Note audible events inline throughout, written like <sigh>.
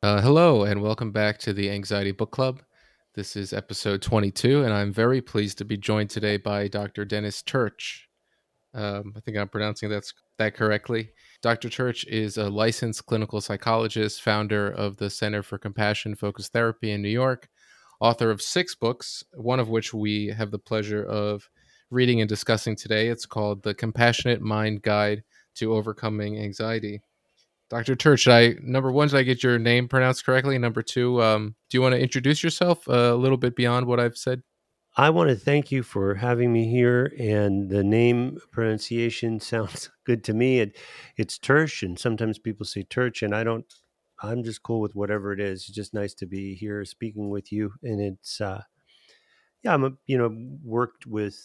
Uh, hello, and welcome back to the Anxiety Book Club. This is episode 22, and I'm very pleased to be joined today by Dr. Dennis Tirch. Um, I think I'm pronouncing that's, that correctly. Dr. Tirch is a licensed clinical psychologist, founder of the Center for Compassion Focused Therapy in New York, author of six books, one of which we have the pleasure of reading and discussing today. It's called The Compassionate Mind Guide to Overcoming Anxiety. Dr. Tirch, I number one, did I get your name pronounced correctly? Number two, um, do you want to introduce yourself a little bit beyond what I've said? I want to thank you for having me here, and the name pronunciation <laughs> sounds good to me. It, it's Tersh, and sometimes people say Turch, and I don't. I'm just cool with whatever it is. It's just nice to be here speaking with you, and it's uh, yeah, I'm a you know worked with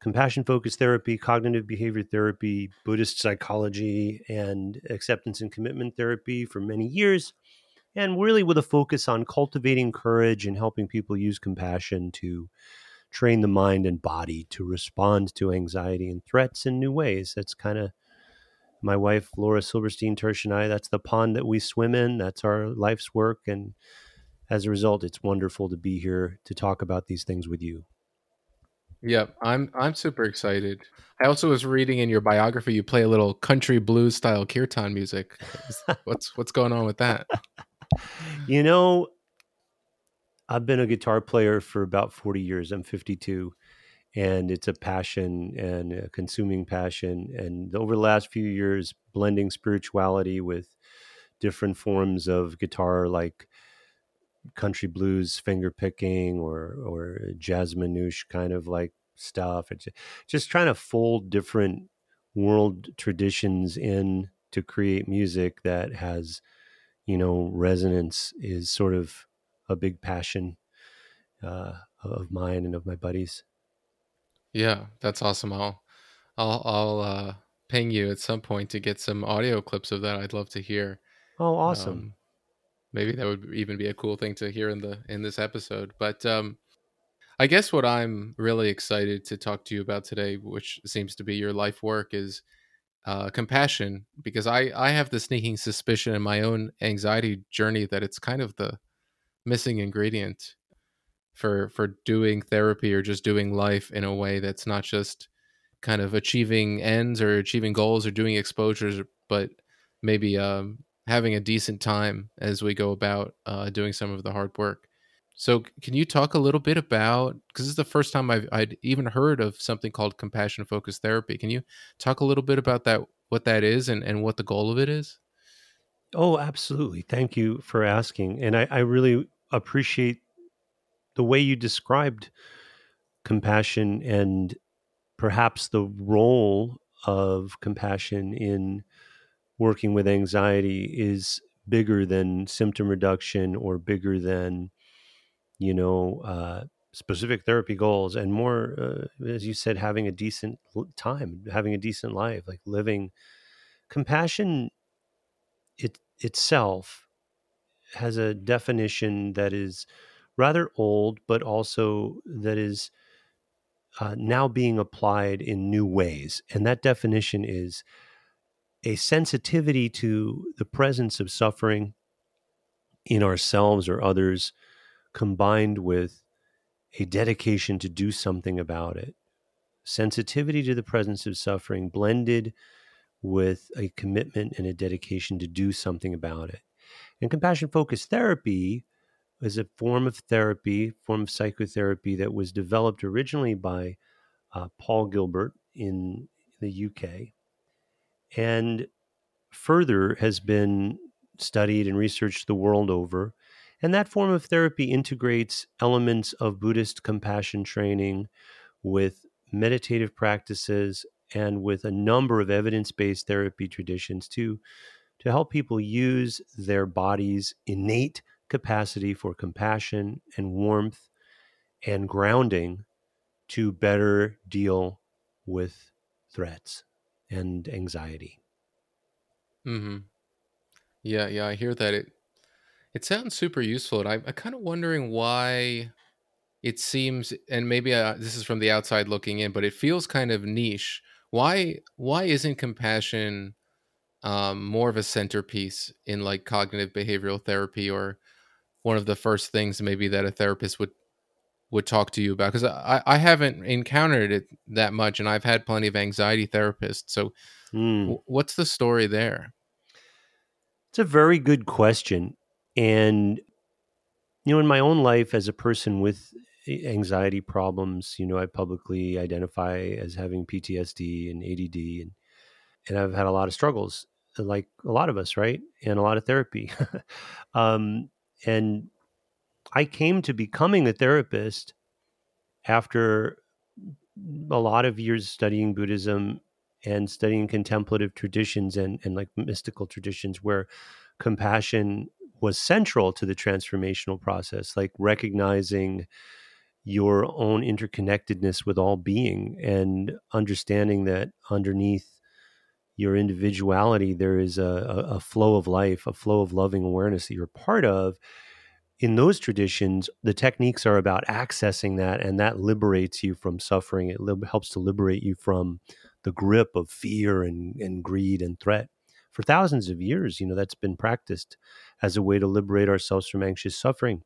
compassion focused therapy, cognitive behavior therapy, Buddhist psychology, and acceptance and commitment therapy for many years. And really with a focus on cultivating courage and helping people use compassion to train the mind and body to respond to anxiety and threats in new ways. That's kind of my wife, Laura Silberstein Tirch, and I. That's the pond that we swim in. That's our life's work. And as a result, it's wonderful to be here to talk about these things with you. Yep, I'm I'm super excited. I also was reading in your biography you play a little country blues style kirtan music. <laughs> what's what's going on with that? You know, I've been a guitar player for about 40 years. I'm 52 and it's a passion and a consuming passion and over the last few years blending spirituality with different forms of guitar like country blues finger picking or or jazz manouche kind of like stuff. It's just trying to fold different world traditions in to create music that has you know resonance is sort of a big passion uh, of mine and of my buddies yeah that's awesome i'll i'll i'll uh ping you at some point to get some audio clips of that i'd love to hear. Oh awesome. Um, maybe that would even be a cool thing to hear in the in this episode but um i guess what i'm really excited to talk to you about today which seems to be your life work is uh, compassion because i i have the sneaking suspicion in my own anxiety journey that it's kind of the missing ingredient for for doing therapy or just doing life in a way that's not just kind of achieving ends or achieving goals or doing exposures but maybe um, having a decent time as we go about uh, doing some of the hard work. So, can you talk a little bit about because this is the first time I've I'd even heard of something called compassion focused therapy? Can you talk a little bit about that, what that is, and and what the goal of it is? Oh, absolutely. Thank you for asking, and I, I really appreciate the way you described compassion and perhaps the role of compassion in working with anxiety is bigger than symptom reduction or bigger than you know uh, specific therapy goals and more uh, as you said having a decent time having a decent life like living. Compassion it itself has a definition that is rather old but also that is uh, now being applied in new ways and that definition is a sensitivity to the presence of suffering in ourselves or others combined with a dedication to do something about it. Sensitivity to the presence of suffering blended with a commitment and a dedication to do something about it. And compassion focused therapy is a form of therapy, form of psychotherapy that was developed originally by uh, Paul Gilbert in the UK and further has been studied and researched the world over. And that form of therapy integrates elements of Buddhist compassion training with meditative practices and with a number of evidence based therapy traditions to, to help people use their body's innate capacity for compassion and warmth and grounding to better deal with threats and anxiety. Mm-hmm. Yeah, yeah, I hear that. It It sounds super useful, and I'm, I'm kind of wondering why it seems, and maybe uh, this is from the outside looking in, but it feels kind of niche. Why why isn't compassion um, more of a centerpiece in like cognitive behavioral therapy, or one of the first things maybe that a therapist would would talk to you about? Because I I haven't encountered it that much, and I've had plenty of anxiety therapists. So, Mm. what's the story there? It's a very good question. And, you know, in my own life as a person with anxiety problems, you know, I publicly identify as having PTSD and ADD, and, and I've had a lot of struggles, like a lot of us, right? And a lot of therapy. <laughs> um, and I came to becoming a therapist after a lot of years studying Buddhism and studying contemplative traditions and, and like mystical traditions where compassion was central to the transformational process, like recognizing your own interconnectedness with all being and understanding that underneath your individuality, there is a, a flow of life, a flow of loving awareness that you're part of. In those traditions, the techniques are about accessing that, and that liberates you from suffering. It li- helps to liberate you from the grip of fear and, and greed and threat for thousands of years, you know, that's been practiced as a way to liberate ourselves from anxious suffering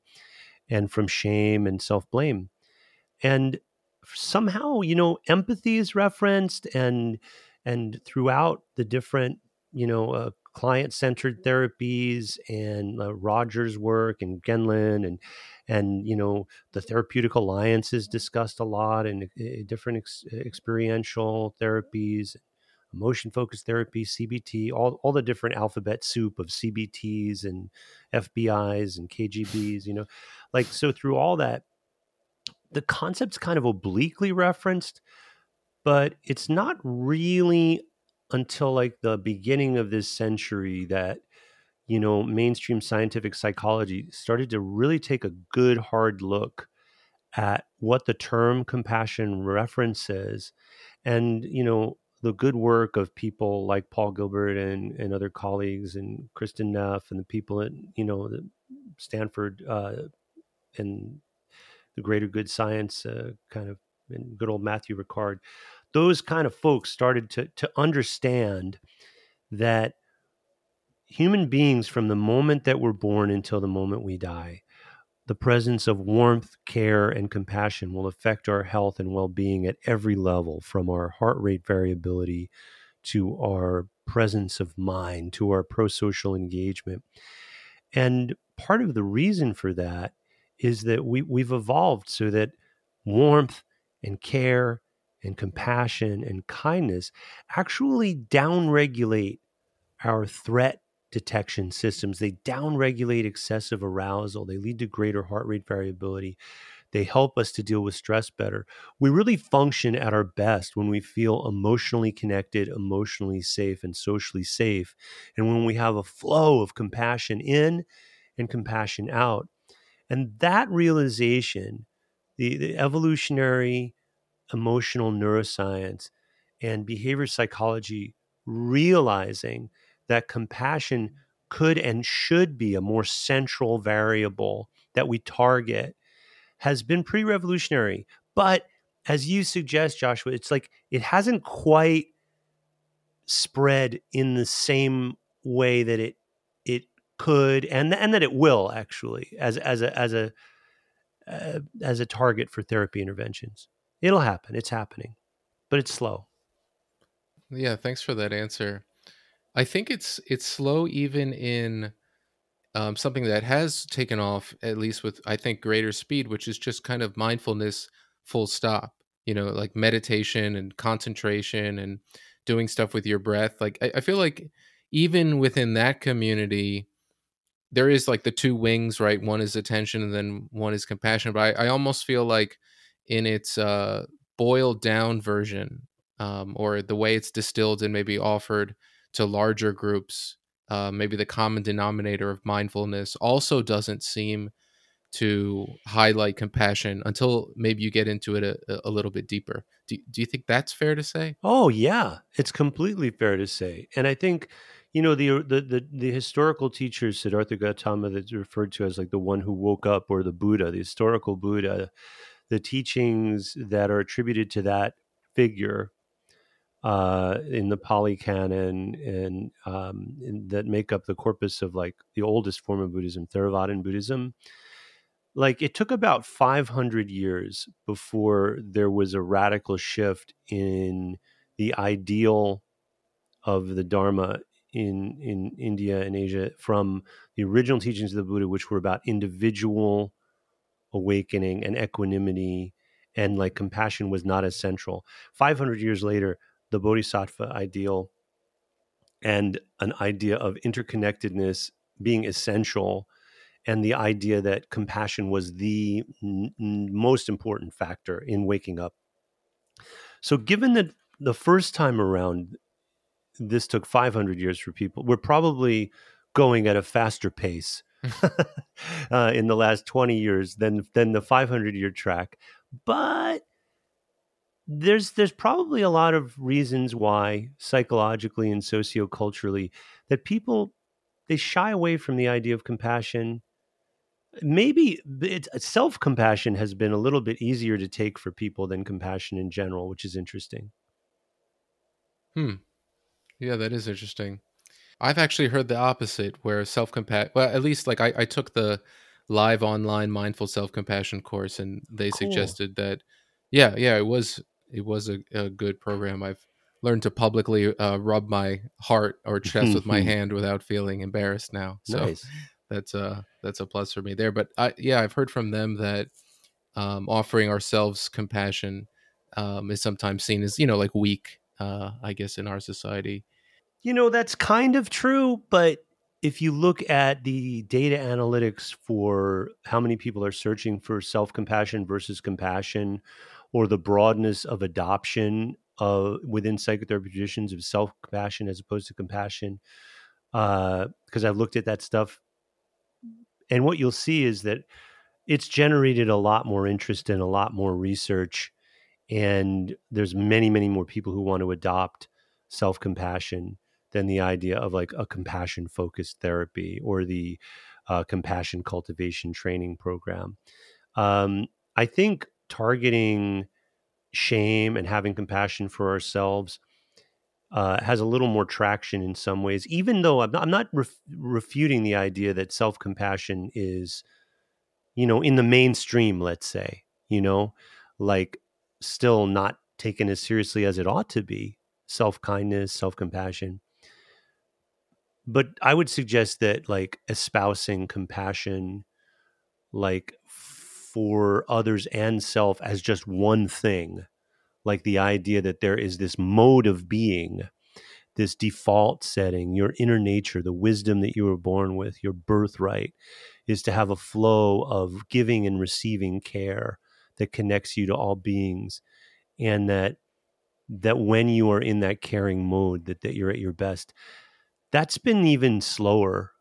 and from shame and self blame. And somehow, you know, empathy is referenced and and throughout the different, you know, uh, client centered therapies and uh, Rogers' work and Gendlin and and you know the therapeutic alliances discussed a lot and uh, different ex- experiential therapies emotion focused therapy, CBT, all, all the different alphabet soup of CBTs and FBIs and KGBs, you know, like so through all that, the concept's kind of obliquely referenced, but it's not really until like the beginning of this century that you know mainstream scientific psychology started to really take a good hard look at what the term compassion references and you know the good work of people like Paul Gilbert and, and other colleagues and Kristin Neff and the people at you know Stanford uh, and the Greater Good Science uh, kind of and good old Matthieu Ricard, those kind of folks started to to understand that human beings from the moment that we're born until the moment we die the presence of warmth, care, and compassion will affect our health and well being at every level, from our heart rate variability to our presence of mind to our pro social engagement. And part of the reason for that is that we, we've evolved so that warmth and care and compassion and kindness actually downregulate our threat detection systems. They downregulate excessive arousal, they lead to greater heart rate variability. They help us to deal with stress better. We really function at our best when we feel emotionally connected, emotionally safe, and socially safe. And when we have a flow of compassion in and compassion out. And that realization, the, the evolutionary emotional neuroscience and behavior psychology realizing that compassion could and should be a more central variable that we target has been pretty revolutionary. But as you suggest, Joshua, it's like it hasn't quite spread in the same way that it it could and and that it will actually as as a as a uh, as a target for therapy interventions. It'll happen. It's happening, but it's slow. Yeah, thanks for that answer. I think it's it's slow even in um, something that has taken off at least with I think greater speed, which is just kind of mindfulness, full stop. You know, like meditation and concentration and doing stuff with your breath. Like I, I feel like even within that community, there is like the two wings, right? One is attention, and then one is compassion. But I, I almost feel like in its uh, boiled down version, um, or the way it's distilled and maybe offered to larger groups, uh, maybe the common denominator of mindfulness also doesn't seem to highlight compassion until maybe you get into it a, a little bit deeper. Do, do you think that's fair to say? Oh, yeah, it's completely fair to say. And I think, you know the the the, the historical teacher Siddhartha Gautama that's referred to as like the one who woke up or the Buddha, the historical Buddha, the teachings that are attributed to that figure uh, in the Pali Canon and um, in, that make up the corpus of like the oldest form of Buddhism, Theravadan Buddhism. Like it took about 500 years before there was a radical shift in the ideal of the Dharma in in India and Asia from the original teachings of the Buddha, which were about individual awakening and equanimity and like compassion was not as central. 500 years later, the Bodhisattva ideal and an idea of interconnectedness being essential and the idea that compassion was the n- most important factor in waking up. So, given that the first time around, this took 500 years for people, we're probably going at a faster pace <laughs> <laughs> uh, in the last 20 years than, than the 500 year track. But there's there's probably a lot of reasons why psychologically and socioculturally that people they shy away from the idea of compassion maybe self-compassion has been a little bit easier to take for people than compassion in general which is interesting hmm yeah that is interesting i've actually heard the opposite where self-compassion well at least like I, I took the live online mindful self-compassion course and they cool. suggested that yeah yeah it was it was a, a good program. I've learned to publicly uh, rub my heart or chest with my <laughs> hand without feeling embarrassed now. So nice. that's a that's a plus for me there. But I, yeah, I've heard from them that um, offering ourselves compassion um, is sometimes seen as you know like weak. Uh, I guess in our society. You know that's kind of true, but if you look at the data analytics for how many people are searching for self compassion versus compassion or the broadness of adoption uh, within psychotherapy traditions of self compassion as opposed to compassion. Because uh, I've looked at that stuff, and what you'll see is that it's generated a lot more interest and a lot more research, and there's many, many more people who want to adopt self compassion than the idea of like a compassion focused therapy or the uh, compassion cultivation training program. Um, I think targeting shame and having compassion for ourselves uh, has a little more traction in some ways, even though I'm not, I'm not ref- refuting the idea that self compassion is, you know, in the mainstream, let's say, you know, like still not taken as seriously as it ought to be self kindness, self compassion. But I would suggest that, like, espousing compassion, like, for others and self as just one thing, like the idea that there is this mode of being, this default setting, your inner nature, the wisdom that you were born with, your birthright, is to have a flow of giving and receiving care that connects you to all beings, and that that when you are in that caring mode, that, that you're at your best. That's been even slower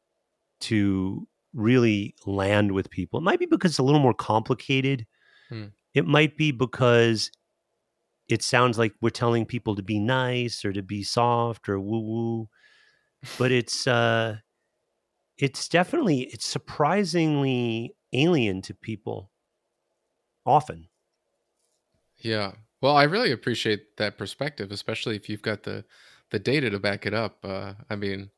to really land with people. It might be because it's a little more complicated. Hmm. It might be because it sounds like we're telling people to be nice or to be soft or woo woo. But <laughs> it's uh it's definitely it's surprisingly alien to people often. Yeah. Well, I really appreciate that perspective, especially if you've got the the data to back it up. Uh, I mean,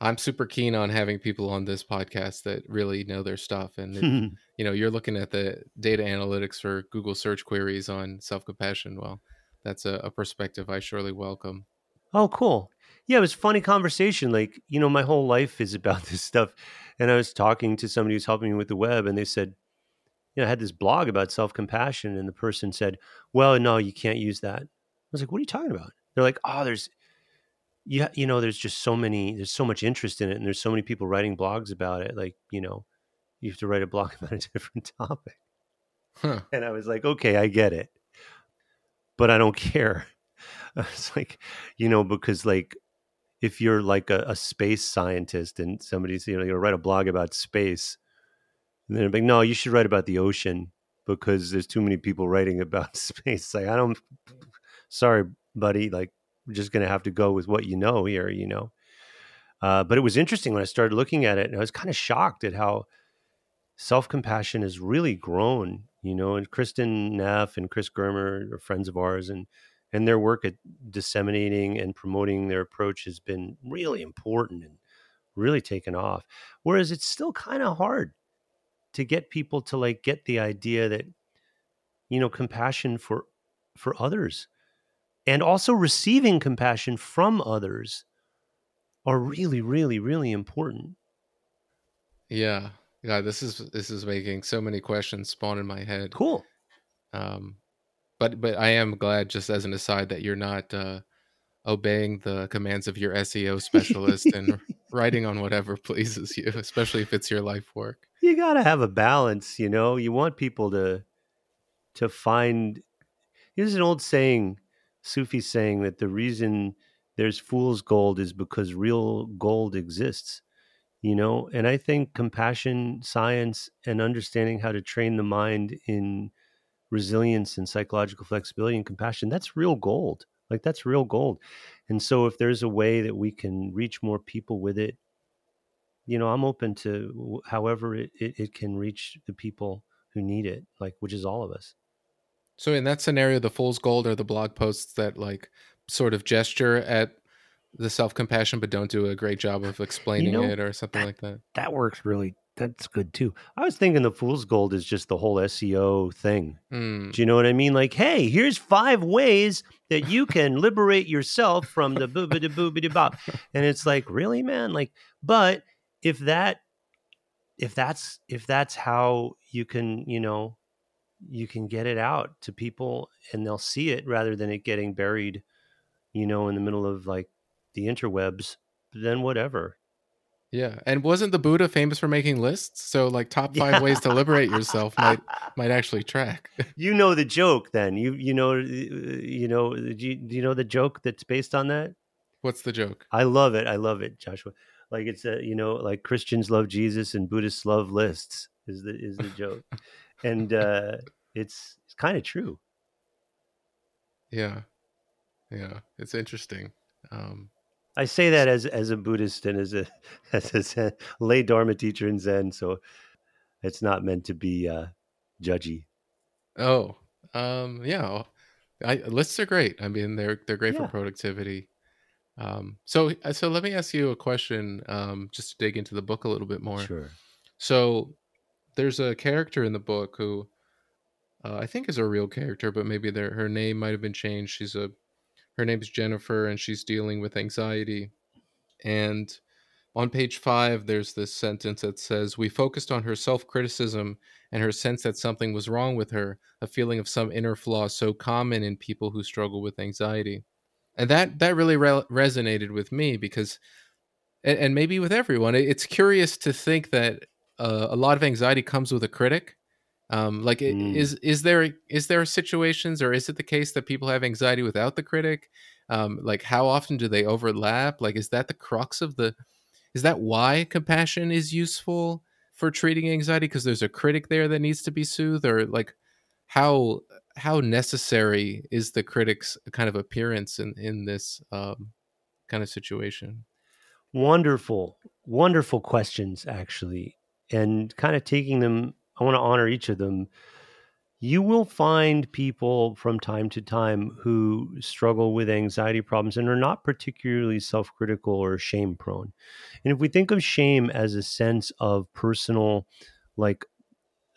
I'm super keen on having people on this podcast that really know their stuff. And if, <laughs> you know, you're looking at the data analytics for Google search queries on self compassion. Well, that's a, a, perspective I surely welcome. Oh, cool. Yeah, it was funny conversation. Like, you know, my whole life is about <laughs> this stuff. And I was talking to somebody who's helping me with the web, and they said, you know, I had this blog about self compassion, and the person said, Well, no, you can't use that. I was like, What are you talking about? They're like, Oh, there's yeah, you know, there's just so many, there's so much interest in it, and there's so many people writing blogs about it. Like, you know, you have to write a blog <laughs> about a different topic. Huh. And I was like, okay, I get it, but I don't care. <laughs> It's like, you know, because like, if you're like a, a space scientist and somebody's, you know, you write a blog about space, and then I'm like, no, you should write about the ocean because there's too many people writing about <laughs> space. Like, I don't, sorry, buddy, like we're just going to have to go with what you know here, you know. Uh, but it was interesting when I started looking at it, and I was kind of shocked at how self compassion has really grown. You know, and Kristin Neff and Chris Germer are friends of ours, and and their work at disseminating and promoting their approach has been really important and really taken off. Whereas it's still kind of hard to get people to like get the idea that you know compassion for for others and also receiving compassion from others are really really really important Yeah. Yeah, this is this is making so many questions spawn in my head. cool Um but but I am glad just as an aside that you're not uh obeying the commands of your SEO <laughs> specialist and writing on whatever <laughs> pleases you, especially if it's your life work. you got to have a balance you know? You want people to to find Here's an old saying sufi saying that the reason there's fool's gold is because real gold exists you know? And i think compassion science and understanding how to train the mind in resilience and psychological flexibility and compassion that's real gold. Like that's real gold and so if there's a way that we can reach more people with it you know i'm open to however it, it, it can reach the people who need it like which is all of us So in that scenario, the fool's gold are the blog posts that like sort of gesture at the self compassion, but don't do a great job of explaining know, it or something that- like that. that works really that's good too. I was thinking the fool's gold is just the whole seo thing. Hmm. do you know what i mean? Like hey here's five ways that you can liberate yourself from the boobity boobity bop and it's like really man? Like but if that if that's if that's how you can you know you can get it out to people and they'll see it rather than it getting buried you know in the middle of like the interwebs then whatever Yeah, and wasn't the Buddha famous for making lists? So like top five ways to liberate yourself might <laughs> might actually track. you know the joke then you you know uh, you know do you, you know the joke that's based on that What's the joke? i love it i love it joshua like it's a you know like christians love jesus and buddhists love lists is the is the joke and uh <laughs> it's it's kind of true Yeah, yeah, it's interesting. Um, i say that as as a buddhist and as a <laughs> as a Zen, lay dharma teacher in zen so it's not meant to be uh judgy oh, um, yeah, I, lists are great. I mean, they're they're great Yeah. for productivity. Um, so so let me ask you a question, um, just to dig into the book a little bit more. sure So there's a character in the book who uh, I think is a real character, but maybe their her name might have been changed. She's a her name's Jennifer, and she's dealing with anxiety. And on page five, there's this sentence that says, "We focused on her self criticism and her sense that something was wrong with her, a feeling of some inner flaw so common in people who struggle with anxiety." And that that really re- resonated with me because and, and maybe with everyone. It's curious to think that uh, a lot of anxiety comes with a critic. Um, like, Mm. is is there is there situations, or is it the case that people have anxiety without the critic? Um, like, how often do they overlap? Like, is that the crux of the? Is that why compassion is useful for treating anxiety? Because there's a critic there that needs to be soothed, or like, how how necessary is the critic's kind of appearance in in this um, kind of situation? wonderful wonderful questions actually and kind of taking them i want to honor each of them. You will find people from time to time who struggle with anxiety problems and are not particularly self-critical or shame prone and if we think of shame as a sense of personal like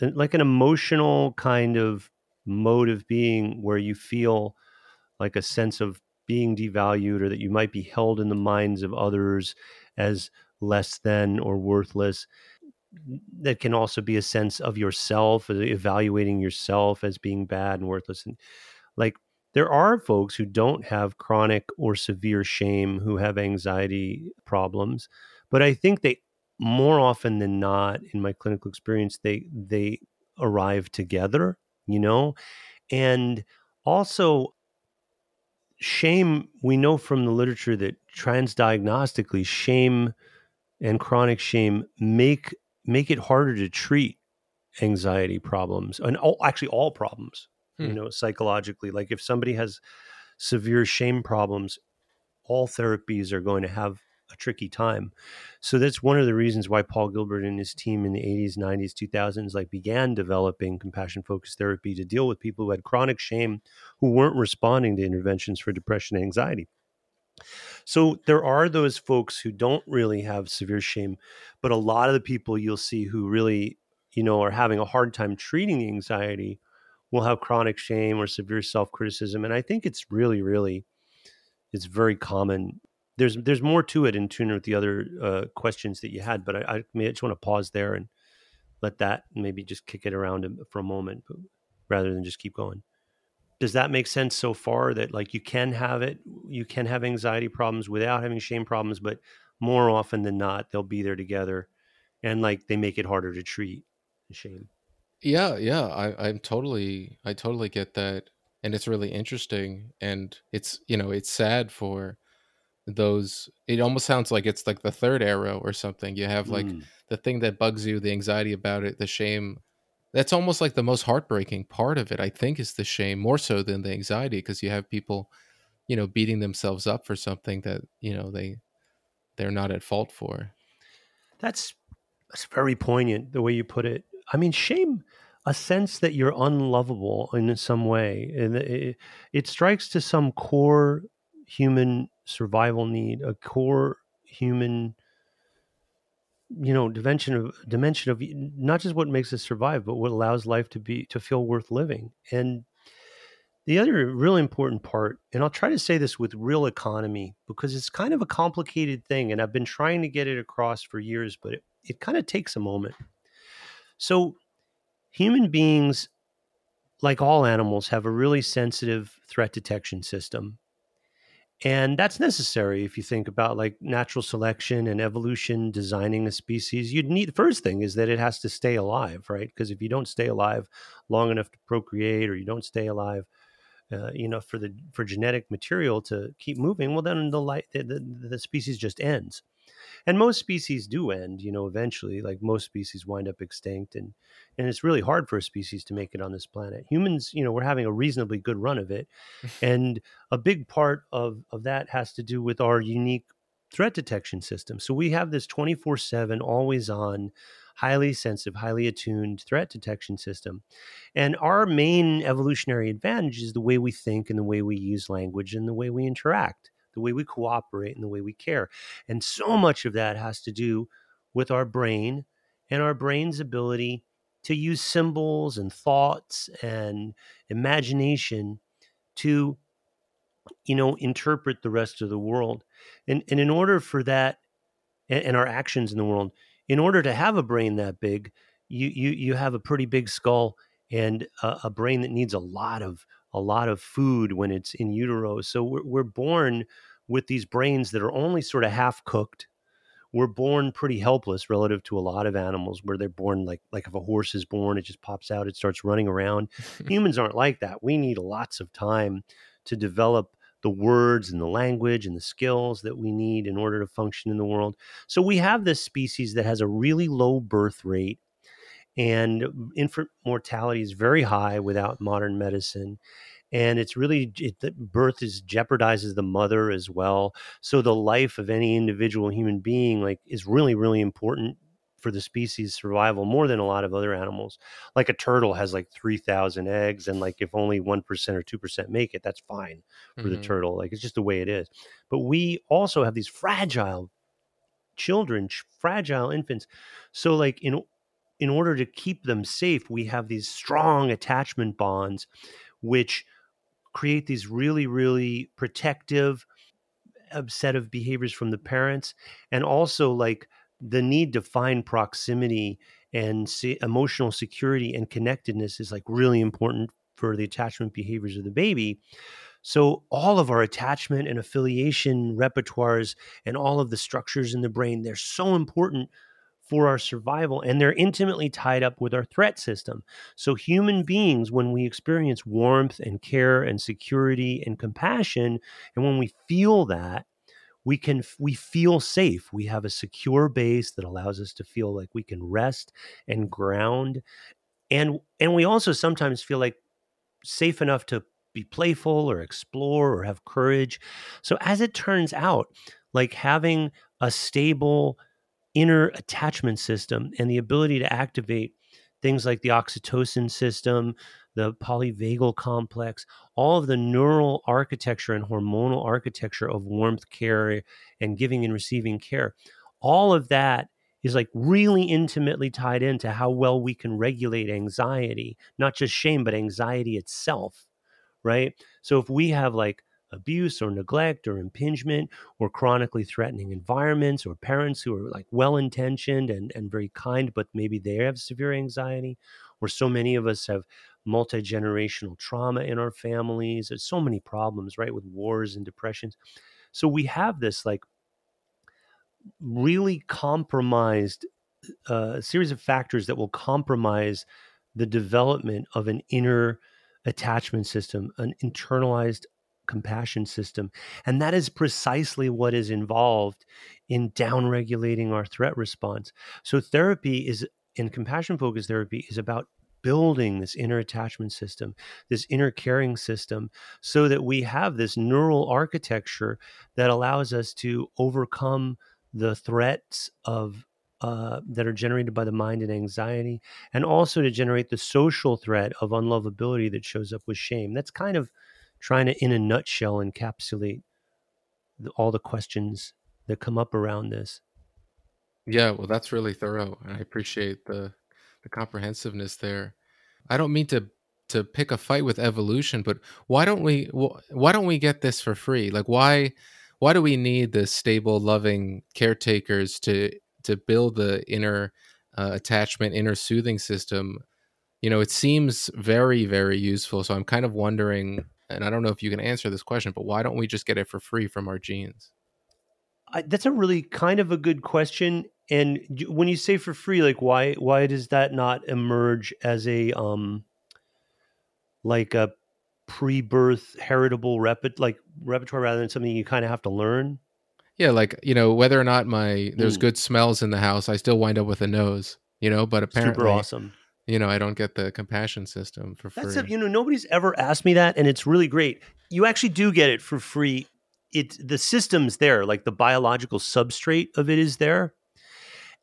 uh, like an emotional kind of mode of being where you feel like a sense of being devalued or that you might be held in the minds of others as less than or worthless that can also be a sense of yourself uh, evaluating yourself as being bad and worthless and like there are folks who don't have chronic or severe shame who have anxiety problems but i think they more often than not in my clinical experience they they arrive together you know? And also shame we know from the literature that transdiagnostically shame and chronic shame make make it harder to treat anxiety problems and all, actually all problems you Hmm. know psychologically like if somebody has severe shame problems all therapies are going to have a tricky time. So that's one of the reasons why Paul Gilbert and his team in the 80s, 90s, 2000s like began developing compassion focused therapy to deal with people who had chronic shame who weren't responding to interventions for depression and anxiety. So there are those folks who don't really have severe shame, but a lot of the people you'll see who really, you know, are having a hard time treating anxiety will have chronic shame or severe self-criticism and I think it's really really it's very common. There's there's more to it in tune with the other uh, questions that you had, but I, I, just want to pause there and let that maybe just kick it around for a moment, rather than just keep going does that make sense so far that like you can have it you can have anxiety problems without having shame problems but more often than not they'll be there together and like they make it harder to treat the shame yeah yeah I, i'm totally i totally get that and it's really interesting and it's you know it's sad for those it almost sounds like it's like the third arrow or something you have like mm. the thing that bugs you the anxiety about it the shame that's almost like the most heartbreaking part of it i think is the shame more so than the anxiety because you have people you know beating themselves up for something that you know they they're not at fault for. That's that's very poignant the way you put it. I mean shame a sense that you're unlovable in some way and it, it strikes to some core human survival need a core human you know dimension of dimension of not just what makes us survive but what allows life to be to feel worth living. And the other really important part and i'll try to say this with real economy because it's kind of a complicated thing and i've been trying to get it across for years but it, it kind of takes a moment. So human beings like all animals have a really sensitive threat detection system and that's necessary if you think about like natural selection and evolution designing a species. You'd need the first thing is that it has to stay alive, right? Because if you don't stay alive long enough to procreate or you don't stay alive uh, you know for the for genetic material to keep moving, well then the light the, the, the species just ends and most species do end you know eventually like most species wind up extinct and and it's really hard for a species to make it on this planet. Humans you know we're having a reasonably good run of it <laughs> and a big part of of that has to do with our unique threat detection system. So we have this 24/7 always on highly sensitive highly attuned threat detection system and our main evolutionary advantage is the way we think and the way we use language and the way we interact the way we cooperate and the way we care. And so much of that has to do with our brain and our brain's ability to use symbols and thoughts and imagination to you know interpret the rest of the world and and in order for that and, and our actions in the world in order to have a brain that big you you you have a pretty big skull and a, a brain that needs a lot of a lot of food when it's in utero. So we're, we're born with these brains that are only sort of half cooked. We're born pretty helpless relative to a lot of animals where they're born like like if a horse is born, it just pops out, it starts running around. <laughs> Humans aren't like that. We need lots of time to develop the words and the language and the skills that we need in order to function in the world. So we have this species that has a really low birth rate and mm, infant mortality is very high without modern medicine and it's really it, birth is jeopardizes the mother as well. So the life of any individual human being like is really really important for the species survival more than a lot of other animals. Like a turtle has like 3000 eggs and like if only 1% or 2% make it that's fine for mm-hmm. the turtle like it's just the way it is. But we also have these fragile children fragile infants. So like in in order to keep them safe, we have these strong attachment bonds, which create these really, really protective set of behaviors from the parents, and also like the need to find proximity and emotional security and connectedness is like really important for the attachment behaviors of the baby. So all of our attachment and affiliation repertoires and all of the structures in the brain, they're so important for our survival, and they're intimately tied up with our threat system. So, human beings, when we experience warmth and care and security and compassion, and when we feel that, we can we feel safe. We have a secure base that allows us to feel like we can rest and ground. And and we also sometimes feel like safe enough to be playful or explore or have courage. So as it turns out like having a stable inner attachment system and the ability to activate things like the oxytocin system, the polyvagal complex, all of the neural architecture and hormonal architecture of warmth care and giving and receiving care. All of that is like really intimately tied into how well we can regulate anxiety, not just shame, but anxiety itself, right? So if we have like abuse or neglect or impingement or chronically threatening environments or parents who are like well intentioned and, and very kind, but maybe they have severe anxiety, or so many of us have multi generational trauma in our families. There's so many problems, right, with wars and depressions. So we have this like really compromised uh, series of factors that will compromise the development of an inner attachment system, an internalized compassion system. And that is precisely what is involved in downregulating our threat response. So, therapy is, in compassion focused therapy, is about building this inner attachment system, this inner caring system, so that we have this neural architecture that allows us to overcome the threats of uh, that are generated by the mind and anxiety, and also to generate the social threat of unlovability that shows up with shame. That's kind of trying to, in a nutshell, encapsulate the, all the questions that come up around this. Yeah, well, that's really thorough, and I appreciate the the comprehensiveness there. I don't mean to to pick a fight with evolution, but why don't we why don't we get this for free? Like why why do we need the stable, loving caretakers to to build the inner uh, attachment, inner soothing system? You know, it seems very, very useful. So I'm kind of wondering, and I don't know if you can answer this question, but why don't we just get it for free from our genes? I, that's a really kind of a good question. And when you say for free, like why why does that not emerge as a um like a pre-birth heritable repet like repertoire rather than something you kind of have to learn? Yeah, like you know whether or not my there's mm. good smells in the house, I still wind up with a nose. You know, but apparently, super awesome. You know, I don't get the compassion system for free. That's a, you know, nobody's ever asked me that, and it's really great. You actually do get it for free. It the system's there, like the biological substrate of it is there.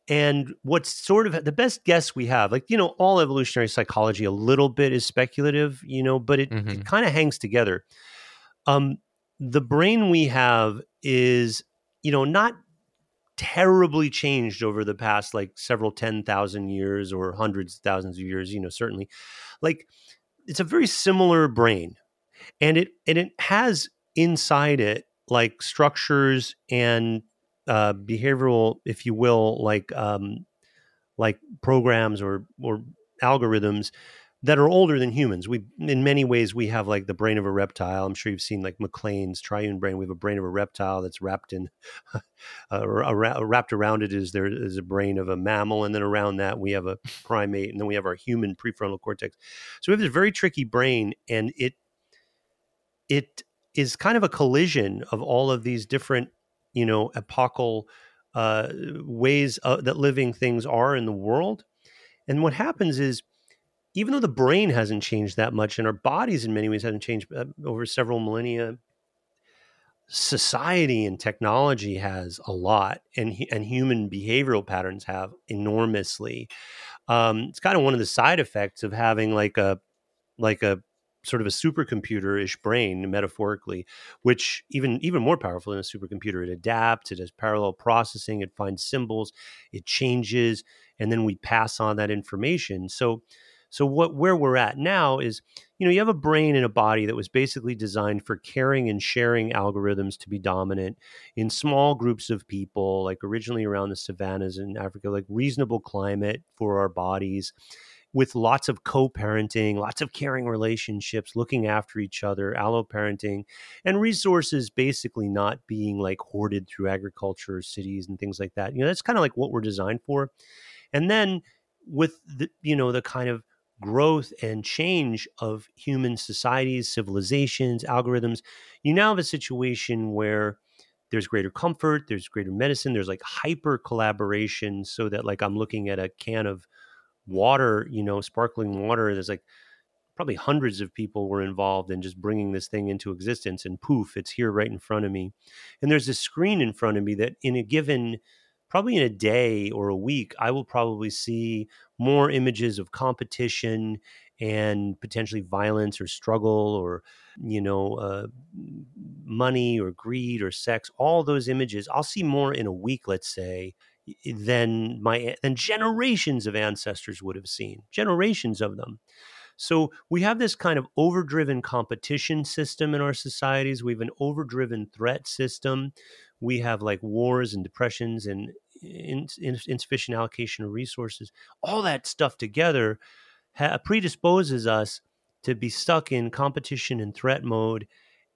And what's sort of the best guess we have, like, you know, all evolutionary psychology a little bit is speculative, you know, but it, mm-hmm. it kind of hangs together. Um, the brain we have is, you know, not terribly changed over the past like several 10,000 years or hundreds of thousands of years, you know, certainly. Like, it's a very similar brain. And it and it has inside it like structures and uh, behavioral, if you will, like um, like programs or or algorithms that are older than humans. We, in many ways, we have like the brain of a reptile. I'm sure you've seen like MacLean's triune brain. We have a brain of a reptile that's wrapped in, <laughs> uh, wrapped around it is there is a brain of a mammal, and then around that we have a primate, and then we have our human prefrontal cortex. So we have this very tricky brain, and it it is kind of a collision of all of these different you know epochal uh, ways uh, that living things are in the world. And what happens is, even though the brain hasn't changed that much, and our bodies in many ways haven't changed uh, over several millennia, society and technology has a lot, and and human behavioral patterns have enormously. Um, it's kind of one of the side effects of having like a like a sort of a supercomputer-ish brain metaphorically which even even more powerful than a supercomputer it adapts it has parallel processing it finds symbols it changes and then we pass on that information so so what where we're at now is you know you have a brain and a body that was basically designed for caring and sharing algorithms to be dominant in small groups of people like originally around the savannas in africa like reasonable climate for our bodies with lots of co-parenting, lots of caring relationships, looking after each other, alloparenting, and resources basically not being like hoarded through agriculture cities and things like that. You know, that's kind of like what we're designed for. And then with the you know the kind of growth and change of human societies, civilizations, algorithms, you now have a situation where there's greater comfort, there's greater medicine, there's like hyper collaboration so that like I'm looking at a can of water, you know, sparkling water. There's like probably hundreds of people were involved in just bringing this thing into existence and poof it's here right in front of me and there's a screen in front of me that in a given probably in a day or a week i will probably see more images of competition and potentially violence or struggle or you know uh, money or greed or sex all those images i'll see more in a week let's say than my than generations of ancestors would have seen generations of them. So we have this kind of overdriven competition system in our societies. We have an overdriven threat system. We have like wars and depressions and insufficient allocation of resources. All that stuff together ha- predisposes us to be stuck in competition and threat mode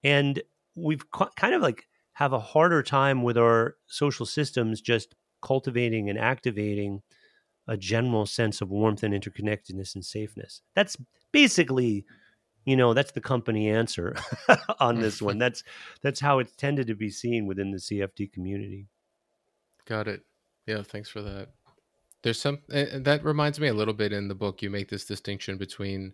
and we've kind of like have a harder time with our social systems just cultivating and activating a general sense of warmth and interconnectedness and safeness. That's basically you know that's the company answer <laughs> on this one. <laughs> That's that's how it's tended to be seen within the cft community. Got it yeah thanks for that. There's some that reminds me a little bit in the book you make this distinction between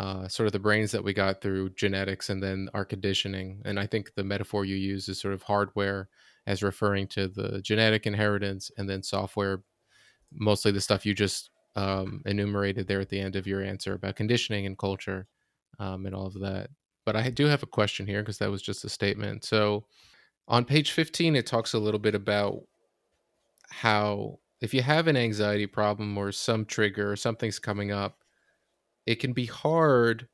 uh, sort of the brains that we got through genetics and then our conditioning. And i think the metaphor you use is sort of hardware as referring to the genetic inheritance and then software mostly the stuff you just um, enumerated there at the end of your answer about conditioning and culture um, and all of that. But i do have a question here because that was just a statement. So on page 15 it talks a little bit about how if you have an anxiety problem or some trigger or something's coming up, it can be hard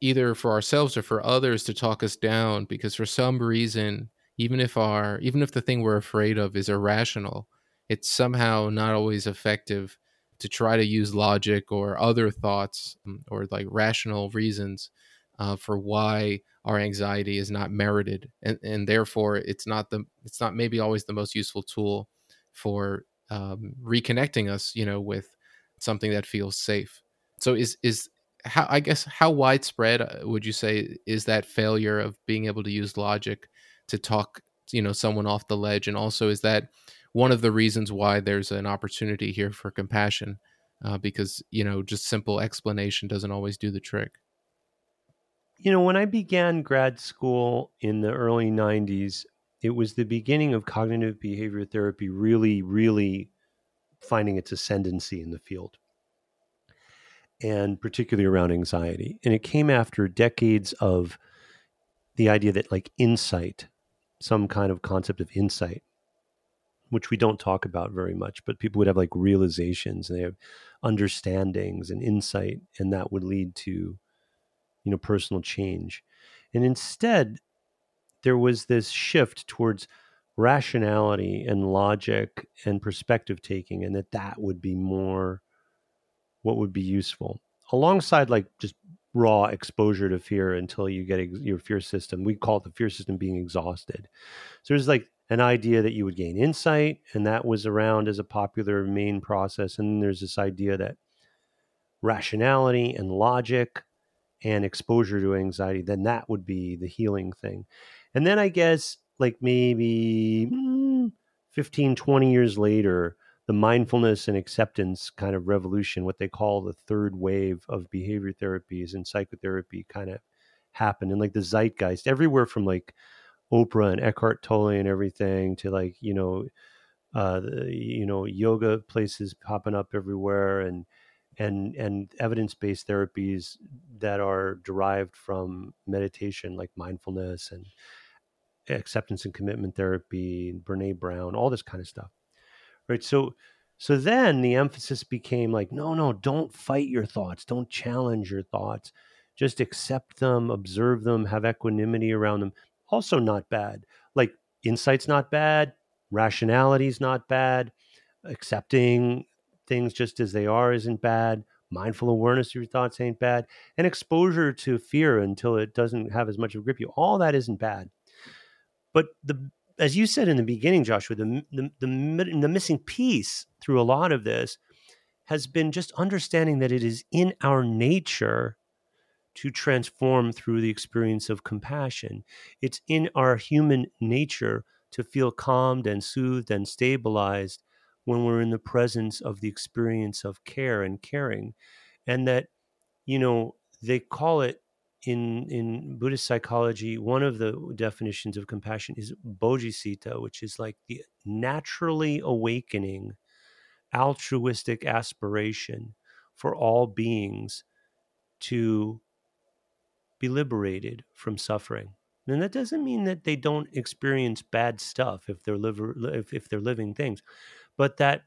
either for ourselves or for others to talk us down because for some reason even if our even if the thing we're afraid of is irrational it's somehow not always effective to try to use logic or other thoughts mm, or like rational reasons uh, for why our anxiety is not merited and, and therefore it's not the it's not maybe always the most useful tool for um, reconnecting us, you know, with something that feels safe. So is is how I guess how widespread uh, would you say is that failure of being able to use logic to talk, you know, someone off the ledge, and also is that one of the reasons why there's an opportunity here for compassion, uh, because you know just simple explanation doesn't always do the trick. You know, when I began grad school in the early '90s, it was the beginning of cognitive behavior therapy really, really finding its ascendancy in the field, and particularly around anxiety. And it came after decades of the idea that, like, insight, some kind of concept of insight, which we don't talk about very much, but people would have like realizations and they have understandings and insight, and that would lead to, you know, personal change. And instead, there was this shift towards rationality and logic and perspective taking and that that would be more what would be useful. Alongside like just raw exposure to fear until you get ex- your fear system we call it the fear system being exhausted. So there's like an idea that you would gain insight and that was around as a popular main process and then there's this idea that rationality and logic and exposure to anxiety then that would be the healing thing and then I guess like maybe mm, 15, 20 years later, the mindfulness and acceptance kind of revolution, what they call the third wave of behavior therapies and psychotherapy kind of happened. And like the zeitgeist everywhere from like Oprah and Eckhart Tolle and everything to like, you know, uh, you know, yoga places popping up everywhere and, and and evidence-based therapies that are derived from meditation like mindfulness and acceptance and commitment therapy, Brene Brown, all this kind of stuff. Right. So so then the emphasis became like, no, no, don't fight your thoughts. Don't challenge your thoughts. Just accept them, observe them, have equanimity around them. Also not bad. Like insight's not bad, rationality's not bad, accepting things just as they are isn't bad. Mindful awareness of your thoughts ain't bad. And exposure to fear until it doesn't have as much of a grip you. All that isn't bad. But the as you said in the beginning, Joshua, the, the the the missing piece through a lot of this has been just understanding that it is in our nature to transform through the experience of compassion. It's in our human nature to feel calmed and soothed and stabilized when we're in the presence of the experience of care and caring. And that, you know, they call it in in Buddhist psychology, one of the definitions of compassion is bodhicitta, which is like the naturally awakening altruistic aspiration for all beings to be liberated from suffering. And that doesn't mean that they don't experience bad stuff if they're liver, if, if they're living things, but that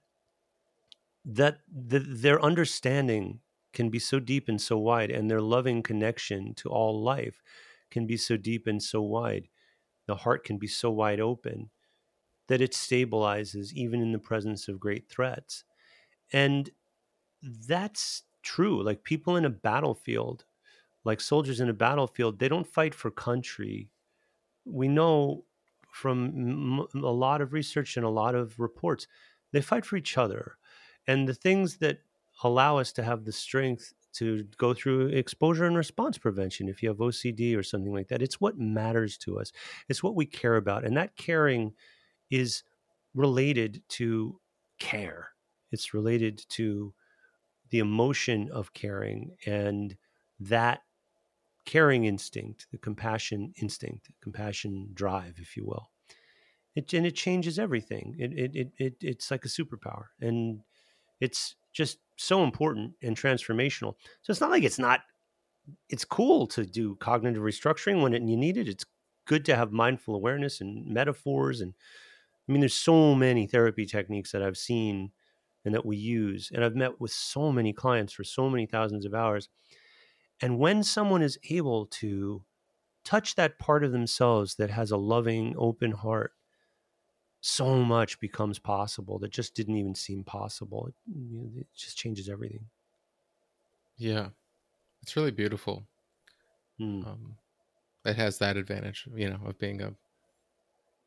that the, their understanding can be so deep and so wide, and their loving connection to all life can be so deep and so wide. The heart can be so wide open that it stabilizes even in the presence of great threats. And that's true. Like people in a battlefield, like soldiers in a battlefield, they don't fight for country. We know from a lot of research and a lot of reports, they fight for each other. And the things that allow us to have the strength to go through exposure and response prevention if you have OCD or something like that. It's what matters to us. It's what we care about. And that caring is related to care. It's related to the emotion of caring and that caring instinct, the compassion instinct, compassion drive, if you will. It, and it changes everything. It, it, it, it, it's like a superpower. And it's just so important and transformational. So it's not like it's not, it's cool to do cognitive restructuring when it, you need it. It's good to have mindful awareness and metaphors. And I mean, there's so many therapy techniques that I've seen and that we use. And I've met with so many clients for so many thousands of hours. And when someone is able to touch that part of themselves that has a loving, open heart, so much becomes possible that just didn't even seem possible. It, you know, it just changes everything. Yeah, it's really beautiful. Mm. Um, it has that advantage, you know, of being a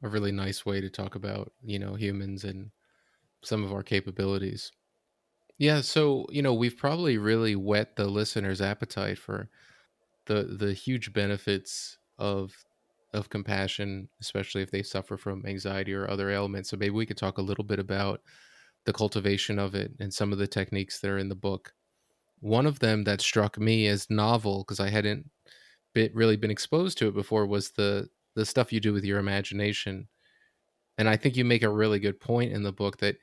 a really nice way to talk about you know humans and some of our capabilities. Yeah, so you know we've probably really whet the listener's appetite for the the huge benefits of of compassion, especially if they suffer from anxiety or other ailments. So maybe we could talk a little bit about the cultivation of it and some of the techniques that are in the book. One of them that struck me as novel because I hadn't been, really been exposed to it before was the the stuff you do with your imagination. And I think you make a really good point in the book that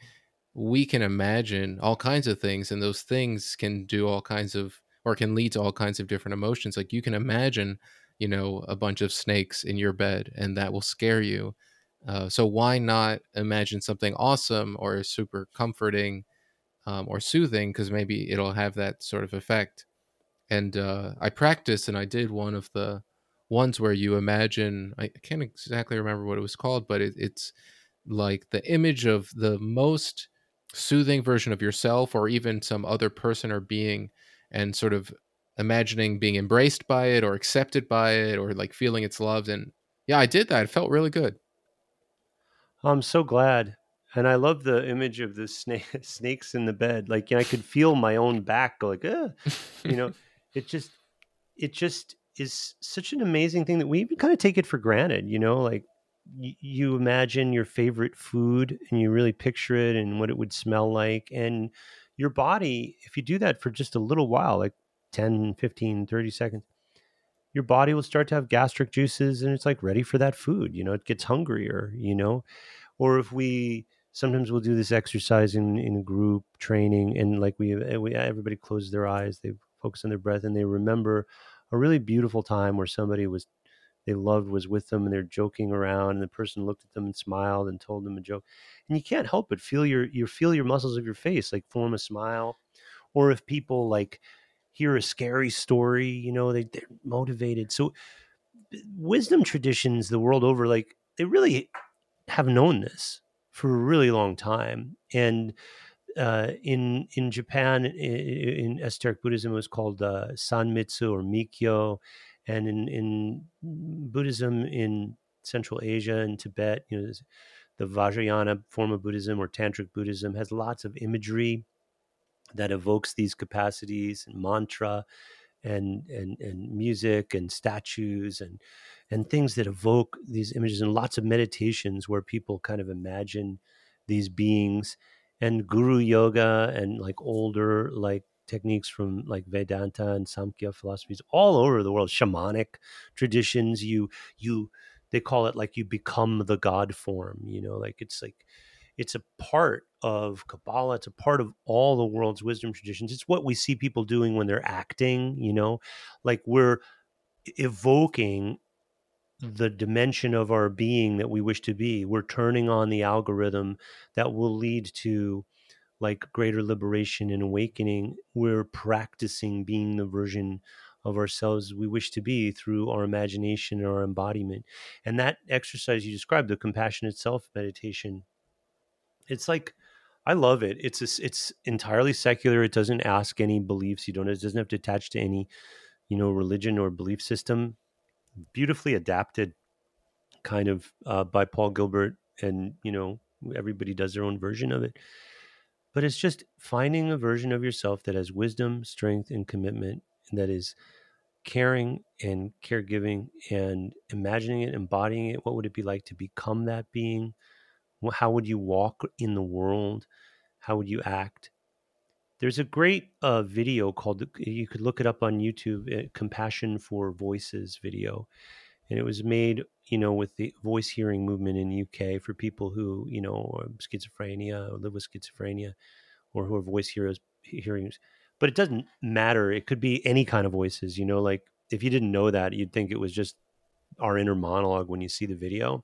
we can imagine all kinds of things and those things can do all kinds of or can lead to all kinds of different emotions like you can imagine you know a bunch of snakes in your bed and that will scare you uh, so why not imagine something awesome or super comforting um, or soothing because maybe it'll have that sort of effect and uh, i practiced and i did one of the ones where you imagine i can't exactly remember what it was called but it, it's like the image of the most soothing version of yourself or even some other person or being and sort of imagining being embraced by it or accepted by it or like feeling its loved and yeah i did that it felt really good i'm so glad and i love the image of the snake, <laughs> snakes in the bed like you know, i could feel my own back go like eh. you know <laughs> it just it just is such an amazing thing that we even kind of take it for granted you know like you imagine your favorite food and you really picture it and what it would smell like and your body if you do that for just a little while like 10 15 30 seconds your body will start to have gastric juices and it's like ready for that food you know it gets hungrier you know? Or if we sometimes we'll do this exercise in, in group training and like we, eh, we everybody closes their eyes they focus on their breath and they remember a really beautiful time where somebody was they loved was with them and they're joking around and the person looked at them and smiled and told them a joke. And you can't help but feel your you feel your muscles of your face like form a smile. Or if people like hear a scary story you know they, they're motivated. So wisdom traditions the world over like they really have known this for a really long time. And uh, in in Japan, in, in esoteric Buddhism, it was called uh, Sanmitsu or Mikyo, and in, in Buddhism in Central Asia and Tibet, you know, the Vajrayana form of Buddhism or Tantric Buddhism has lots of imagery that evokes these capacities and mantra and and and music and statues and and things that evoke these images and lots of meditations where people kind of imagine these beings and guru yoga and like older like techniques from like Vedanta and Samkhya philosophies all over the world, shamanic traditions. You you they call it like you become the God form. You know, like it's like it's a part of Kabbalah. It's a part of all the world's wisdom traditions. It's what we see people doing when they're acting. You know, like we're evoking the dimension of our being that we wish to be. We're turning on the algorithm that will lead to like greater liberation and awakening. We're practicing being the version of ourselves we wish to be through our imagination and our embodiment. And that exercise you described, the compassionate self meditation, it's like I love it. It's a, it's entirely secular. It doesn't ask any beliefs. You don't. It doesn't have to attach to any, you know, religion or belief system beautifully adapted kind of uh, by Paul Gilbert and you know everybody does their own version of it but it's just finding a version of yourself that has wisdom strength and commitment and that is caring and caregiving and imagining it embodying it what would it be like to become that being how would you walk in the world? How would you act? There's a great uh, video called you could look it up on youtube uh, compassion for voices video. And it was made you know with the voice hearing movement in uk for people who you know schizophrenia or live with schizophrenia or who are voice heroes hearings. But it doesn't matter. It could be any kind of voices you know like if you didn't know that you'd think it was just our inner monologue when you see the video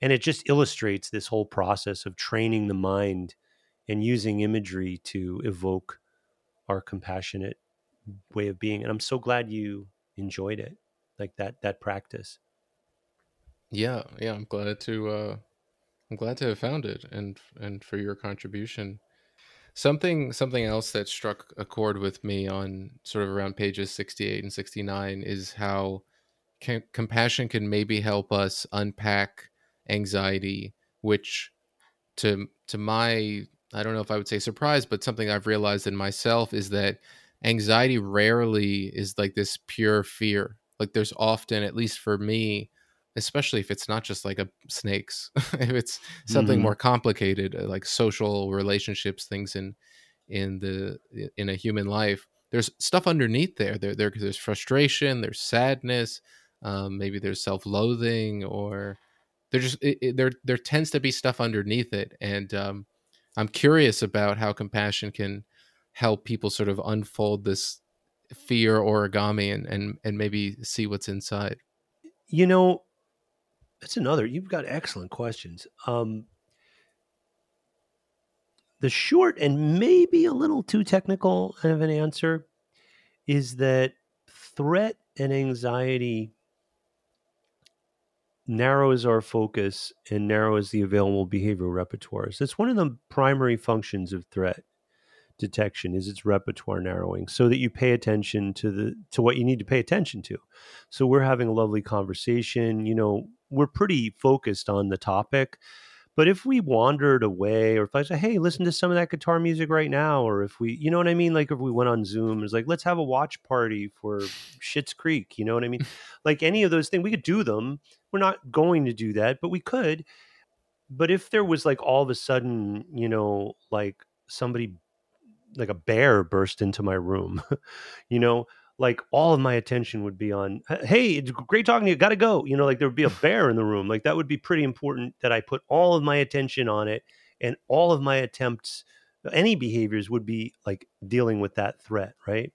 and it just illustrates this whole process of training the mind and using imagery to evoke our compassionate way of being and i'm so glad you enjoyed it like that that practice. Yeah yeah i'm glad to uh i'm glad to have found it and and for your contribution. Something something else that struck a chord with me on sort of around pages 68 and 69 is how can, compassion can maybe help us unpack anxiety which to to my I don't know if I would say surprise, but something I've realized in myself is that anxiety rarely is like this pure fear. Like there's often, at least for me, especially if it's not just like a snakes, <laughs> if it's something mm-hmm. more complicated, uh, like social relationships, things in in the in a human life. There's stuff underneath there. There, there there's frustration, there's sadness, um, maybe there's self-loathing, or there just it, it, there there tends to be stuff underneath it, and um, I'm curious about how compassion can help people sort of unfold this fear origami and and and maybe see what's inside. You know, that's another. You've got excellent questions. Um, the short and maybe a little too technical of an answer is that threat and anxiety narrows our focus and narrows the available behavioral repertoires. That's one of the primary functions of threat detection is its repertoire narrowing so that you pay attention to the to what you need to pay attention to. So we're having a lovely conversation, you know, we're pretty focused on the topic, but if we wandered away, or if I say, "Hey, listen to some of that guitar music right now," or if we, you know what I mean, like if we went on Zoom, it's like, "Let's have a watch party for Schitt's Creek," you know what I mean? <laughs> like any of those things, we could do them. We're not going to do that, but we could. But if there was like all of a sudden, you know, like somebody, like a bear burst into my room, <laughs> you know, like all of my attention would be on hey it's great talking to you gotta go you know like there would be a bear in the room like that would be pretty important that i put all of my attention on it and all of my attempts any behaviors would be like dealing with that threat right?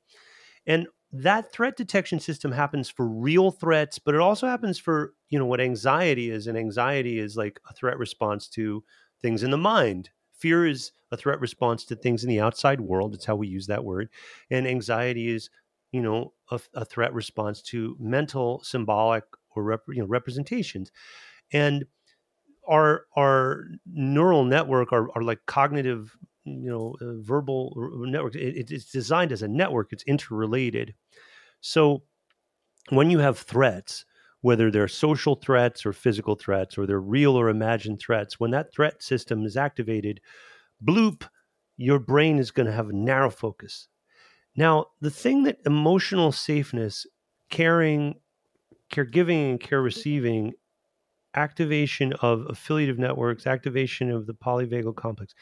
And that threat detection system happens for real threats but it also happens for you know what anxiety is and anxiety is like a threat response to things in the mind. Fear is a threat response to things in the outside world it's how we use that word and anxiety is you know, a, a threat response to mental, symbolic, or rep, you know, representations. And our our neural network, our, our like cognitive, you know, uh, verbal network, it, it's designed as a network. It's interrelated. So when you have threats, whether they're social threats or physical threats, or they're real or imagined threats, when that threat system is activated, bloop, your brain is going to have a narrow focus. Now, the thing that emotional safeness, caring, caregiving, and care receiving activation of affiliative networks, activation of the polyvagal complex,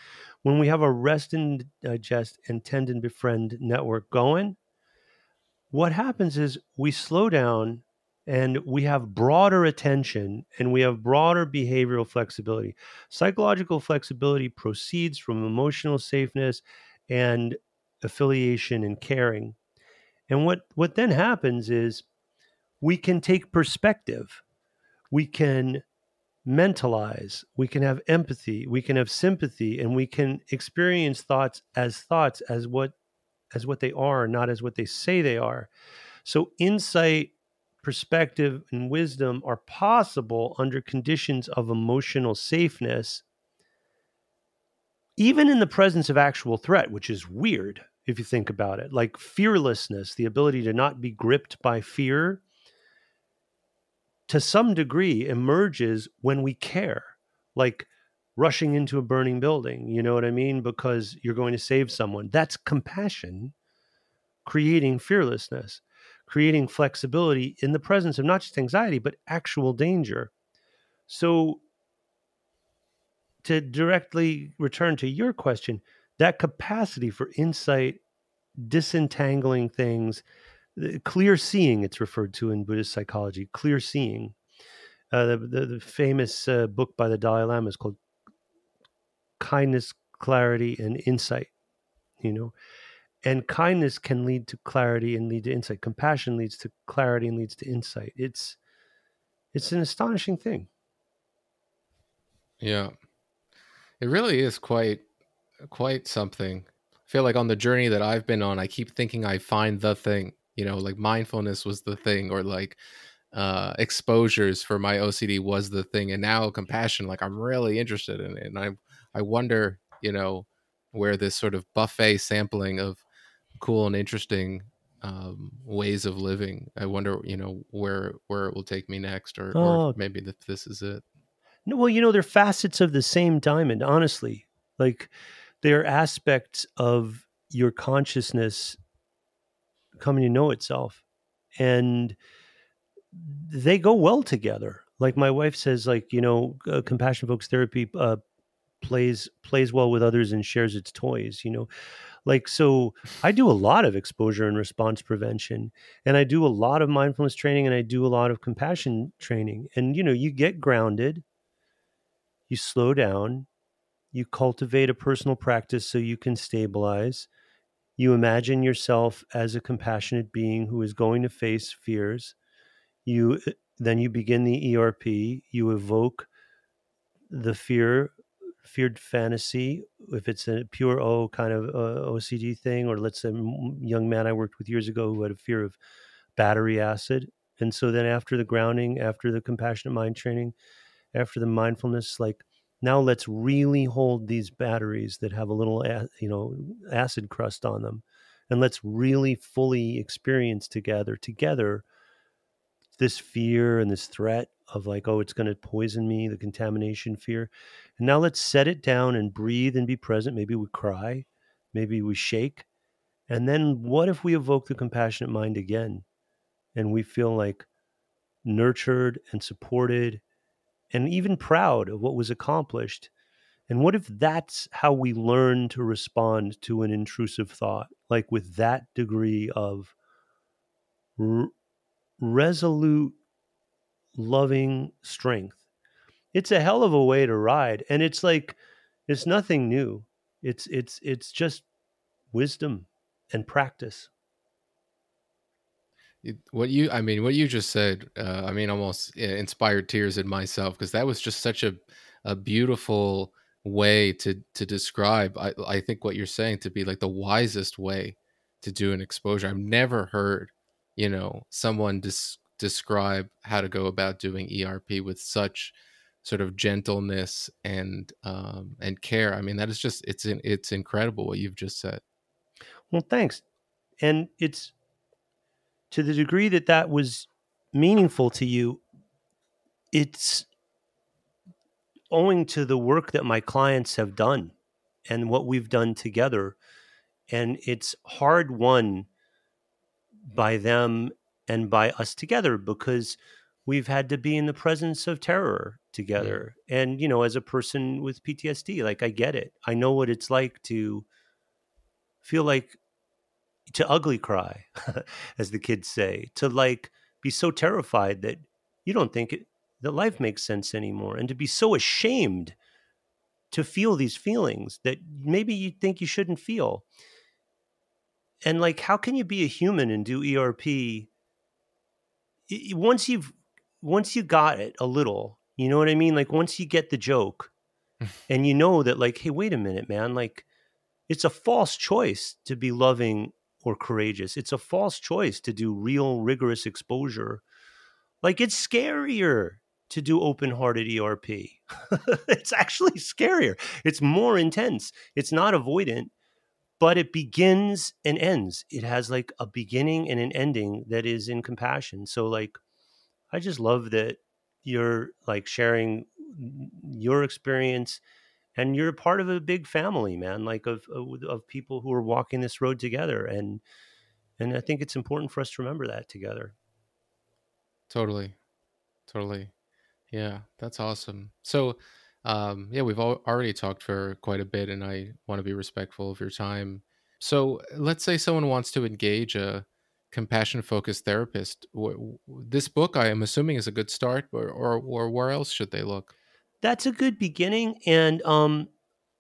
when we have a rest and digest and tend and befriend network going, what happens is we slow down and we have broader attention and we have broader behavioral flexibility. Psychological flexibility proceeds from emotional safeness and affiliation and caring. And what, what then happens is we can take perspective, we can mentalize, we can have empathy, we can have sympathy, and we can experience thoughts as thoughts as what as what they are, not as what they say they are. So insight, perspective, and wisdom are possible under conditions of emotional safeness, even in the presence of actual threat, which is weird if you think about it. Like fearlessness, the ability to not be gripped by fear to some degree emerges when we care, like rushing into a burning building. You know what I mean? Because you're going to save someone. That's compassion creating fearlessness, creating flexibility in the presence of not just anxiety, but actual danger. So, to directly return to your question, that capacity for insight, disentangling things, clear seeing it's referred to in buddhist psychology clear seeing uh, the, the, the, famous uh, book by the dalai lama is called kindness clarity and insight you know? And kindness can lead to clarity and lead to insight. Compassion leads to clarity and leads to insight. It's it's an astonishing thing. Yeah it really is quite quite something I feel like on the journey that I've been on, I keep thinking I find the thing you know like mindfulness was the thing or like uh exposures for my ocd was the thing and now compassion like i'm really interested in it and i i wonder you know where this sort of buffet sampling of cool and interesting um ways of living i wonder you know where where it will take me next or, oh. or maybe that this is it no well you know they're facets of the same diamond honestly. Like they're aspects of your consciousness coming to know itself. And they go well together. Like my wife says like you know uh, compassion focused therapy uh, plays plays well with others and shares its toys you know? Like so i do a lot of exposure and response prevention and i do a lot of mindfulness training and i do a lot of compassion training. And you know you get grounded you slow down you cultivate a personal practice so you can stabilize you imagine yourself as a compassionate being who is going to face fears. You uh, then you begin the ERP. You evoke the fear, feared fantasy. If it's a pure O kind of uh, OCD thing, or let's say young man I worked with years ago who had a fear of battery acid, and so then after the grounding, after the compassionate mind training, after the mindfulness, like now let's really hold these batteries that have a little you know acid crust on them and let's really fully experience together together this fear and this threat of like oh it's going to poison me the contamination fear. And now let's set it down and breathe and be present. Maybe we cry maybe we shake. And then what if we evoke the compassionate mind again and we feel like nurtured and supported and even proud of what was accomplished. And what if that's how we learn to respond to an intrusive thought, like with that degree of r- resolute, loving strength? It's a hell of a way to ride, and it's like it's nothing new. It's it's it's just wisdom and practice what you i mean what you just said uh, i mean almost inspired tears in myself because that was just such a a beautiful way to to describe I, I think what you're saying to be like the wisest way to do an exposure. I've never heard you know someone des- describe how to go about doing erp with such sort of gentleness and um and care. I mean that is just it's it's incredible what you've just said. Well thanks. And it's to the degree that that was meaningful to you, it's owing to the work that my clients have done and what we've done together. And it's hard won by them and by us together because we've had to be in the presence of terror together. And, you know, as a person with PTSD, like I get it. I know what it's like to feel like to ugly cry, <laughs> as the kids say, to like be so terrified that you don't think it, that life makes sense anymore, and to be so ashamed to feel these feelings that maybe you think you shouldn't feel. And like, how can you be a human and do ERP? Once you've once you got it a little, you know what I mean? Like once you get the joke <laughs> and you know that like, hey, wait a minute, man, like it's a false choice to be loving or courageous. It's a false choice to do real rigorous exposure. Like it's scarier to do open hearted ERP. <laughs> it's actually scarier. It's more intense. It's not avoidant, but it begins and ends. It has like a beginning and an ending that is in compassion. So, like, I just love that you're like sharing your experience and you're part of a big family, man, like of, of, of people who are walking this road together. And, and I think it's important for us to remember that together. Totally. Totally. Yeah, that's awesome. So, um, yeah, we've al- already talked for quite a bit, and I want to be respectful of your time. So, let's say someone wants to engage a compassion focused therapist. This book, I am assuming, is a good start, or, or, or where else should they look? That's a good beginning. And um,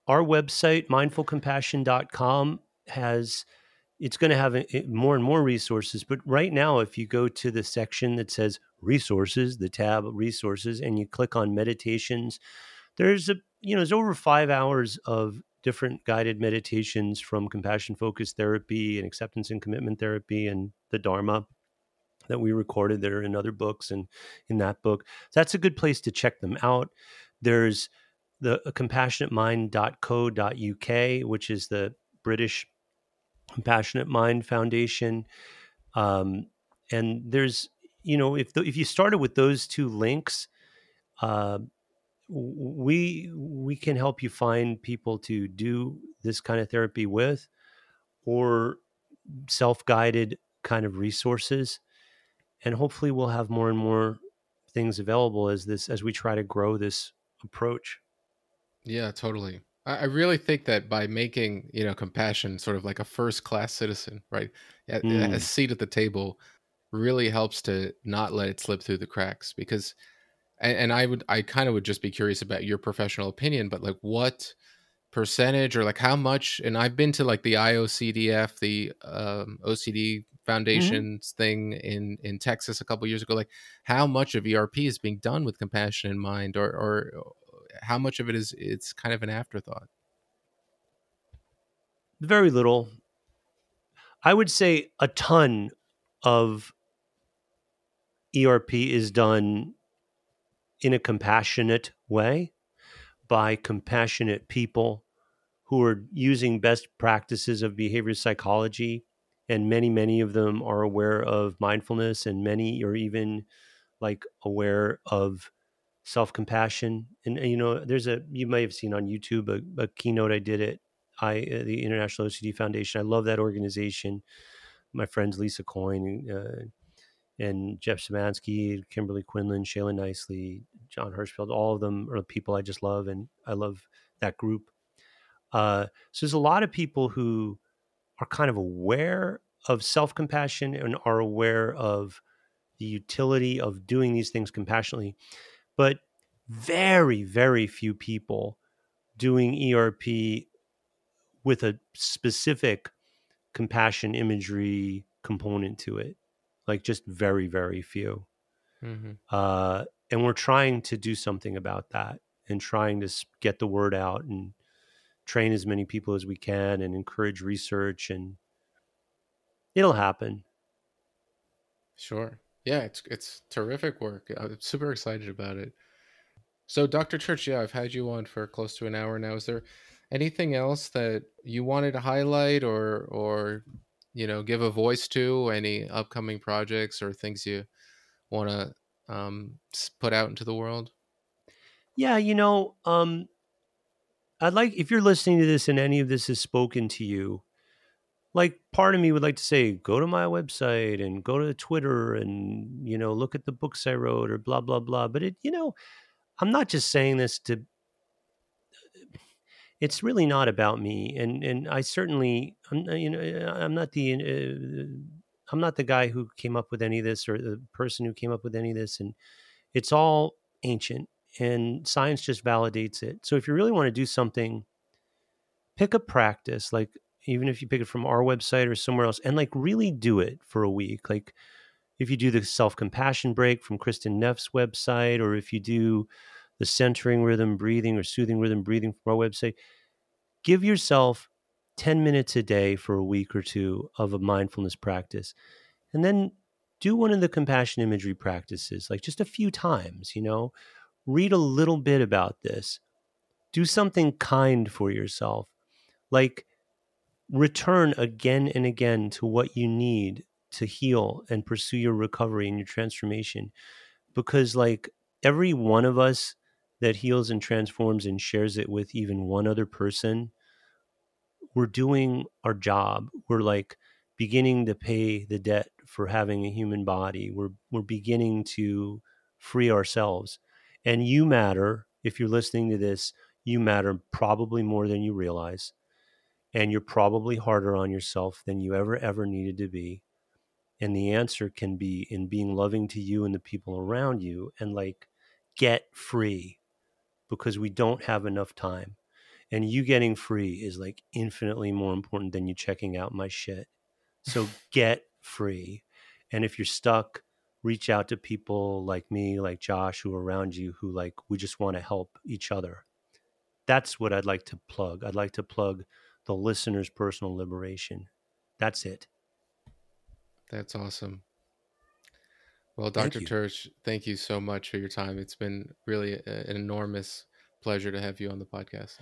our website, mindfulcompassion.com, has it's going to have more and more resources. But right now, if you go to the section that says resources, the tab resources, and you click on meditations, there's a you know there's over five hours of different guided meditations from compassion focused therapy and acceptance and commitment therapy and the Dharma that we recorded that are in other books and in that book. So that's a good place to check them out. There's the compassionatemind.co.uk, which is the British Compassionate Mind Foundation. Um, and there's, you know, if the, if you started with those two links, uh, we we can help you find people to do this kind of therapy with, or self-guided kind of resources, and hopefully we'll have more and more things available as this as we try to grow this approach. Yeah, totally. I really think that by making you know compassion sort of like a first class citizen, right, mm. a seat at the table, really helps to not let it slip through the cracks. Because, and, and I would, I kind of would just be curious about your professional opinion, but like what percentage or like how much? And I've been to like the IOCDF, the um, OCD. Foundation's mm-hmm. thing in in Texas a couple years ago. Like how much of ERP is being done with compassion in mind, or or how much of it is it's kind of an afterthought? Very little. I would say a ton of ERP is done in a compassionate way by compassionate people who are using best practices of behavior psychology and many many of them are aware of mindfulness and many are even like aware of self compassion. And, you know, there's a you may have seen on YouTube a, a keynote I did at I the International OCD Foundation. I love that organization. My friends Lisa Coyne uh, and Jeff Szymanski, Kimberly Quinlan, Shala Nicely, Jon Hershfield, all of them are people I just love, and I love that group. Uh, so there's a lot of people who are kind of aware of self compassion and are aware of the utility of doing these things compassionately but very, very few people doing ERP with a specific compassion imagery component to it. Like just very, very few. Mm-hmm. Uh, and we're trying to do something about that and trying to get the word out and train as many people as we can and encourage research and it'll happen. Sure yeah, it's it's terrific work. I'm super excited about it. So, Dr. Tirch, yeah, I've had you on for close to an hour now. Is there anything else that you wanted to highlight or or you know give a voice to? Any upcoming projects or things you want to um, put out into the world? Yeah, you know, um, I'd like if you're listening to this and any of this has spoken to you, like part of me would like to say go to my website and go to twitter and you know look at the books i wrote or blah blah blah. But it you know I'm not just saying this to it's really not about me. And and I certainly I'm you know I'm not the uh, I'm not the guy who came up with any of this or the person who came up with any of this. And it's all ancient and science just validates it. So if you really want to do something pick a practice like even if you pick it from our website or somewhere else and like really do it for a week like if you do the self-compassion break from Kristin Neff's website or if you do the centering rhythm breathing or soothing rhythm breathing from our website give yourself 10 minutes a day for a week or two of a mindfulness practice and then do one of the compassion imagery practices like just a few times you know read a little bit about this. Do something kind for yourself. Like return again and again to what you need to heal and pursue your recovery and your transformation. Because like every one of us that heals and transforms and shares it with even one other person we're doing our job. We're like beginning to pay the debt for having a human body. We're we're beginning to free ourselves and you matter if you're listening to this you matter probably more than you realize. And you're probably harder on yourself than you ever ever needed to be. And the answer can be in being loving to you and the people around you and like get free because we don't have enough time. And you getting free is like infinitely more important than you checking out my shit. So <laughs> get free. And if you're stuck reach out to people like me like josh who are around you who like we just want to help each other that's what i'd like to plug i'd like to plug the listener's personal liberation. That's it. That's awesome. Well, Dr. Tirch, thank you so much for your time. It's been really an enormous pleasure to have you on the podcast.